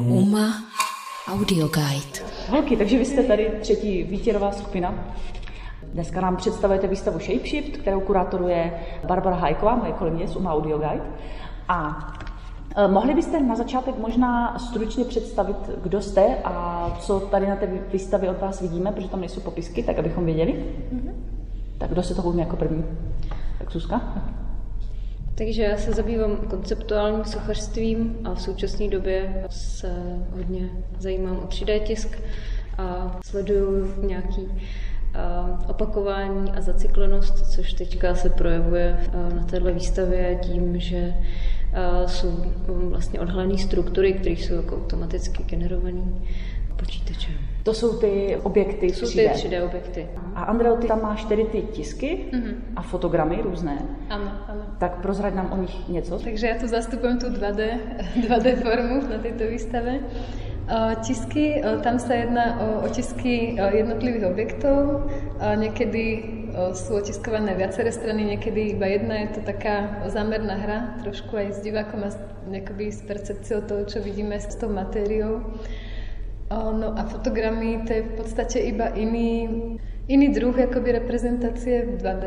UMA Audio Guide. Holky, takže vy jste tady třetí výtěrová skupina. Dneska nám představujete výstavu Shapeshift, kterou kurátoruje Barbara Hajková, moje kolegyně z UMA Audio Guide. A e, Mohli byste na začátek možná stručně představit, kdo jste a co tady na té výstavě od vás vidíme, protože tam nejsou popisky, tak abychom věděli? Mm-hmm. Tak kdo se to ujme jako první? Tak Suska? Takže já se zabývám konceptuálním sochařstvím a v současné době se hodně zajímám o 3D tisk a sleduju nějaký opakování a zacyklenost, což teďka se projevuje na této výstavě tím, že jsou vlastně odhalené struktury, které jsou jako automaticky generované počítačem. To jsou ty objekty Jsou 3D. ty 3D objekty. A Andreo, ty tam máš tedy ty tisky mm-hmm. a fotogramy různé. Ano, ano. Tak prozrať nám o nich něco. Takže já tu zastupujem tu 2D, 2D formu na této výstave. Tisky, tam sa jedná o otisky jednotlivých objektov. Niekedy sú otiskované viaceré strany, niekedy iba jedna. Je to taká zámerná hra, trošku aj s divákom a s percepciou toho, čo vidíme s tou matériou. No a fotogramy to je v podstate iba iný, iný druh akoby reprezentácie v 2D,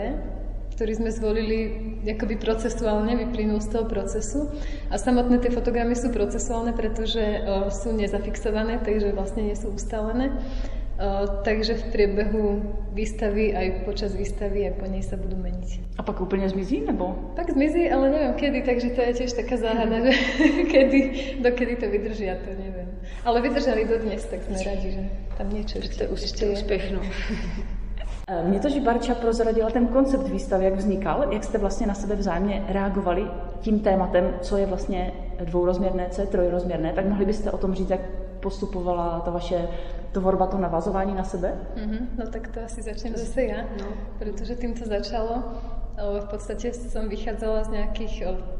ktorý sme zvolili akoby procesuálne, vyplynul z toho procesu. A samotné tie fotogramy sú procesuálne, pretože o, sú nezafixované, takže vlastne nie sú ustálené. O, takže v priebehu výstavy, aj počas výstavy, aj po nej sa budú meniť. A pak úplne zmizí, nebo? Pak zmizí, ale neviem kedy, takže to je tiež taká záhada, že kedy, dokedy to vydržia, to neviem. Ale vydržali do dnes, tak sme radi, že tam niečo ešte, ešte úspěch, no. Mě to, že Barča prozradila ten koncept výstavy, jak vznikal, jak jste vlastně na sebe vzájemně reagovali tím tématem, co je vlastně dvourozměrné, co je trojrozměrné, tak mohli byste o tom říct, jak postupovala ta vaše tvorba, to navazování na sebe? Mm-hmm, no tak to asi začnem zase ja, no. pretože tým to začalo. V podstate som vychádzala z nejakých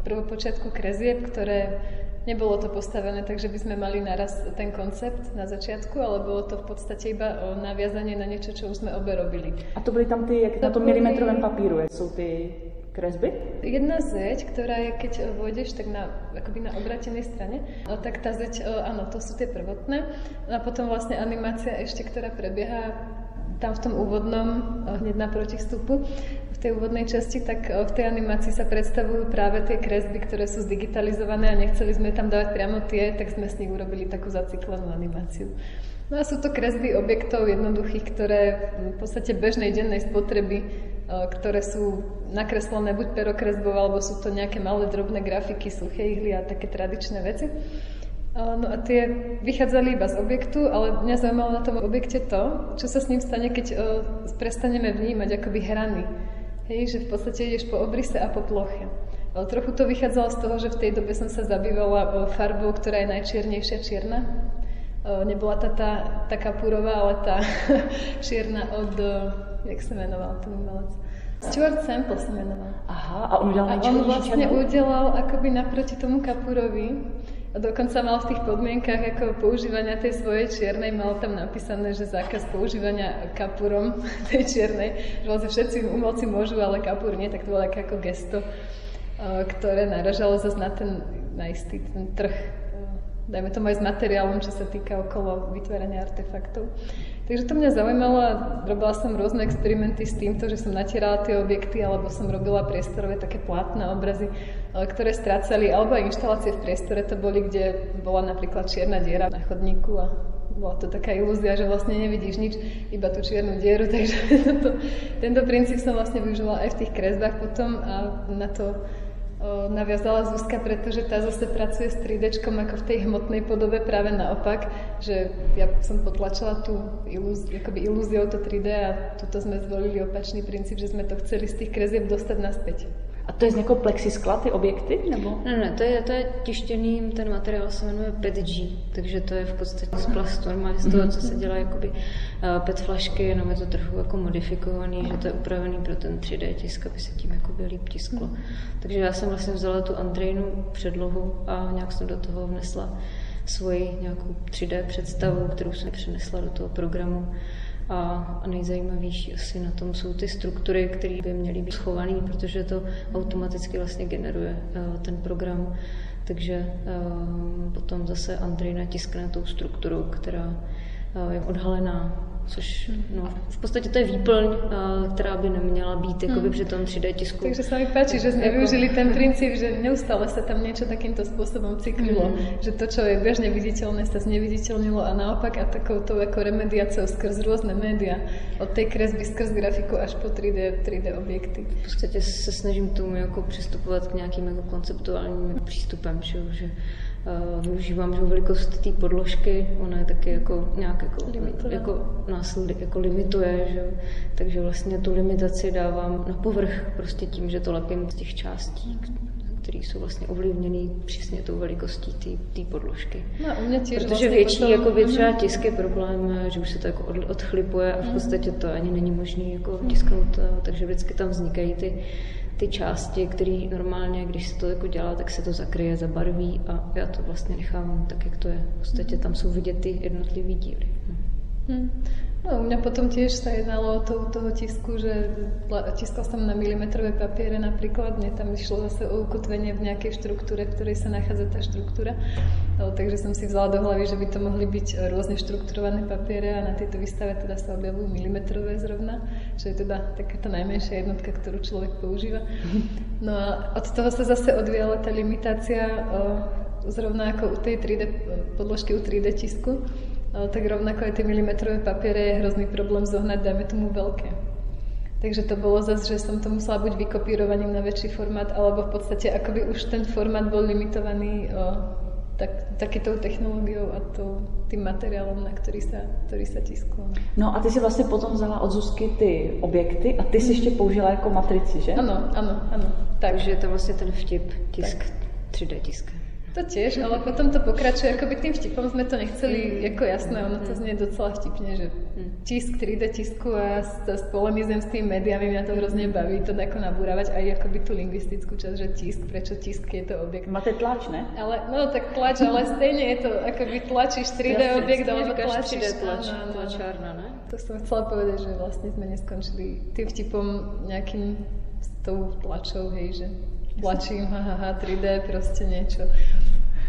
prvopočiatku krezieb, ktoré Nebolo to postavené tak, že by sme mali naraz ten koncept na začiatku, ale bolo to v podstate iba o naviazanie na niečo, čo už sme obe robili. A to byly tam ty, jak to na tom milimetrovém papíru, sú ty kresby? Jedna zeď, ktorá je, keď vôjdeš, tak na, akoby na obratenej strane, no, tak tá zeď, áno, to sú tie prvotné. A potom vlastne animácia ešte, ktorá prebieha tam v tom úvodnom, hneď na protistupu, tej úvodnej časti, tak v tej animácii sa predstavujú práve tie kresby, ktoré sú zdigitalizované a nechceli sme tam dávať priamo tie, tak sme s nich urobili takú zaciklenú animáciu. No a sú to kresby objektov jednoduchých, ktoré v podstate bežnej dennej spotreby, ktoré sú nakreslené buď perokresbou, alebo sú to nejaké malé drobné grafiky, suché ihly a také tradičné veci. No a tie vychádzali iba z objektu, ale mňa zaujímalo na tom objekte to, čo sa s ním stane, keď prestaneme vnímať akoby hrany Hej, že v podstate ideš po obrise a po ploche. Trochu to vychádzalo z toho, že v tej dobe som sa zabývala farbou, ktorá je najčiernejšia čierna. Nebola tá, tá taká purová, ale tá čierna od, jak sa menoval ten umelec? Stuart Sample sa menoval. Aha, a on udelal A on vlastne udelal akoby naproti tomu Kapurovi a dokonca mal v tých podmienkach ako používania tej svojej čiernej, mal tam napísané, že zákaz používania kapurom tej čiernej, že vlastne všetci umelci môžu, ale kapúr nie, tak to bolo ako gesto, ktoré naražalo zase na ten na istý ten trh, dajme tomu aj s materiálom, čo sa týka okolo vytvárania artefaktov. Takže to mňa zaujímalo a robila som rôzne experimenty s týmto, že som natierala tie objekty, alebo som robila priestorové také plátne obrazy, ktoré strácali, alebo aj inštalácie v priestore to boli, kde bola napríklad čierna diera na chodníku a bola to taká ilúzia, že vlastne nevidíš nič, iba tú čiernu dieru, takže to, tento princíp som vlastne využila aj v tých kresbách potom a na to naviazala Zuzka, pretože tá zase pracuje s 3D ako v tej hmotnej podobe práve naopak, že ja som potlačila tú ilúz, akoby ilúziou to 3D a tuto sme zvolili opačný princíp, že sme to chceli z tých krezieb dostať naspäť. A to je z nějakého plexiskla ty objekty? Nebo? Ne, ne, to je, to je tištěný, ten materiál se jmenuje PETG, takže to je v podstatě z plastu, normálně z toho, co se dělá jakoby uh, PET flašky, jenom je to trochu jako modifikovaný, že to je upravený pro ten 3D tisk, aby se tím jakoby líp tisklo. Takže já jsem vlastně vzala tu Andrejnu předlohu a nějak jsem do toho vnesla svoji nějakou 3D představu, kterou jsem přenesla do toho programu. A, nejzajímavější asi na tom jsou ty struktury, které by měly být schované, protože to automaticky vlastně generuje eh, ten program. Takže uh, potom zase Andrej natiskne tou strukturu, která odhalená což no, v podstatě to je výplň, která by neměla být jakoby hmm. při tom 3D tisku. Takže sa mi páči, že sme využili ten princíp, že neustále sa tam niečo takýmto spôsobom cyklilo, mm. že to, čo je bežne viditeľné, sa zneviditeľnilo a naopak a takouto ako remediáciou skrz rôzne média, od tej kresby skrz grafiku až po 3D, 3D objekty. V podstatě se snažím k tomu jako přistupovat k nějakým jako konceptuálním přístupem, že, že Eh, využívám že velikost té podložky, ona je taky jako nějak jako, jako nás jako limituje, že? takže vlastně tu limitaci dávám na povrch prostě tím, že to lepím z těch částí, které jsou vlastně ovlivněny přesně tou velikostí té podložky. No, u mě Protože vlastně větší potom... jako by třeba tisk je problém, že už se to jako odchlipuje a v mhm. podstatě to ani není možné jako tisknout, eh, takže vždycky tam vznikají ty ty části, které normálně, když se to jako dělá, tak se to zakryje, zabarví a já to vlastně nechám tak, jak to je. V podstatě tam jsou vidět ty jednotlivý díly. Hmm. No, u mňa potom tiež sa jednalo o toho, toho tisku, že tiskal som na milimetrové papiere napríklad, mne tam išlo zase o ukotvenie v nejakej štruktúre, v ktorej sa nachádza tá štruktúra. No, takže som si vzala do hlavy, že by to mohli byť rôzne štrukturované papiere a na tejto výstave teda sa objavujú milimetrové zrovna, čo je teda takáto najmenšia jednotka, ktorú človek používa. No a od toho sa zase odvíjala tá limitácia zrovna ako u tej 3D podložky u 3D tisku, tak rovnako aj tie milimetrové papiere je hrozný problém zohnať, dajme tomu veľké. Takže to bolo zase, že som to musela buď vykopírovaním na väčší formát, alebo v podstate akoby už ten formát bol limitovaný o, tak, takitou technológiou a to, tým materiálom, na ktorý sa, ktorý sa tisklo. No a ty si vlastne potom vzala od Zuzky ty objekty a ty si ešte použila ako matrici, že? Áno, áno, áno. Takže je to vlastne ten vtip, tisk, tak. 3D tisk. To tiež, ale potom to pokračuje, akoby tým vtipom sme to nechceli, mm. ako jasné, ono to znie docela vtipne, že mm. tisk 3D tisku a spolemizujem s tými médiami, mňa to hrozne baví to ako nabúravať aj akoby tú lingvistickú časť, že tisk, prečo tisk je to objekt. Máte tlač, ne? Ale, no tak tlač, ale stejne je to, akoby tlačíš 3D Jasne, objekt, alebo tlačíš 3D tlač, tlačárna, ne? To som chcela povedať, že vlastne sme neskončili tým vtipom nejakým s tou tlačou, hej, že tlačím, haha, 3D, proste niečo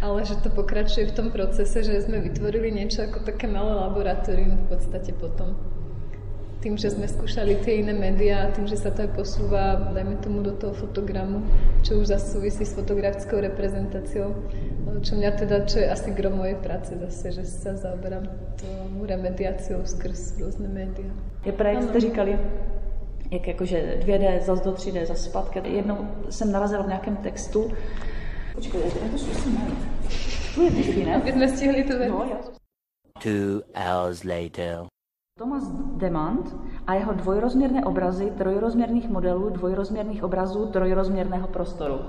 ale že to pokračuje v tom procese, že sme vytvorili niečo ako také malé laboratórium v podstate potom. Tým, že sme skúšali tie iné médiá, tým, že sa to aj posúva, dajme tomu do toho fotogramu, čo už zase súvisí s fotografickou reprezentáciou, čo mňa teda, čo je asi gro mojej práce zase, že sa zaoberám tou remediáciou skrz rôzne médiá. Je právě, jste říkali, jak jakože 2D, zase do 3D, zase zpátky. Jednou jsem narazila v nějakém textu, Počkej, já to najít. Tu je ne? Aby jsme stihli to No, já Two hours later. Thomas Demand a jeho dvojrozměrné obrazy trojrozměrných modelů dvojrozměrných obrazů trojrozměrného prostoru.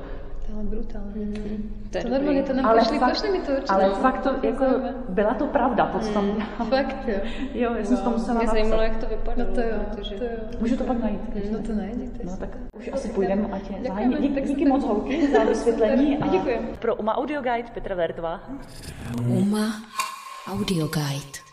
Ale brutálně. Mm-hmm. To, to normálně to nám ale pošli, fakt, pošli mi to určitě. Ale fakt to, jako, byla to pravda podstatně. Mm, fakt jo. jo, já jsem to musela Mě zajímalo, jak to vypadalo. No to jo, protože... to jo. Můžu to pak najít? Mm. No to najdete. No tak už asi půjdeme, je zájem. Díky, díky moc holky za vysvětlení. A Děkuji. Pro UMA Audio Guide Petra Vertová. UMA Audio Guide.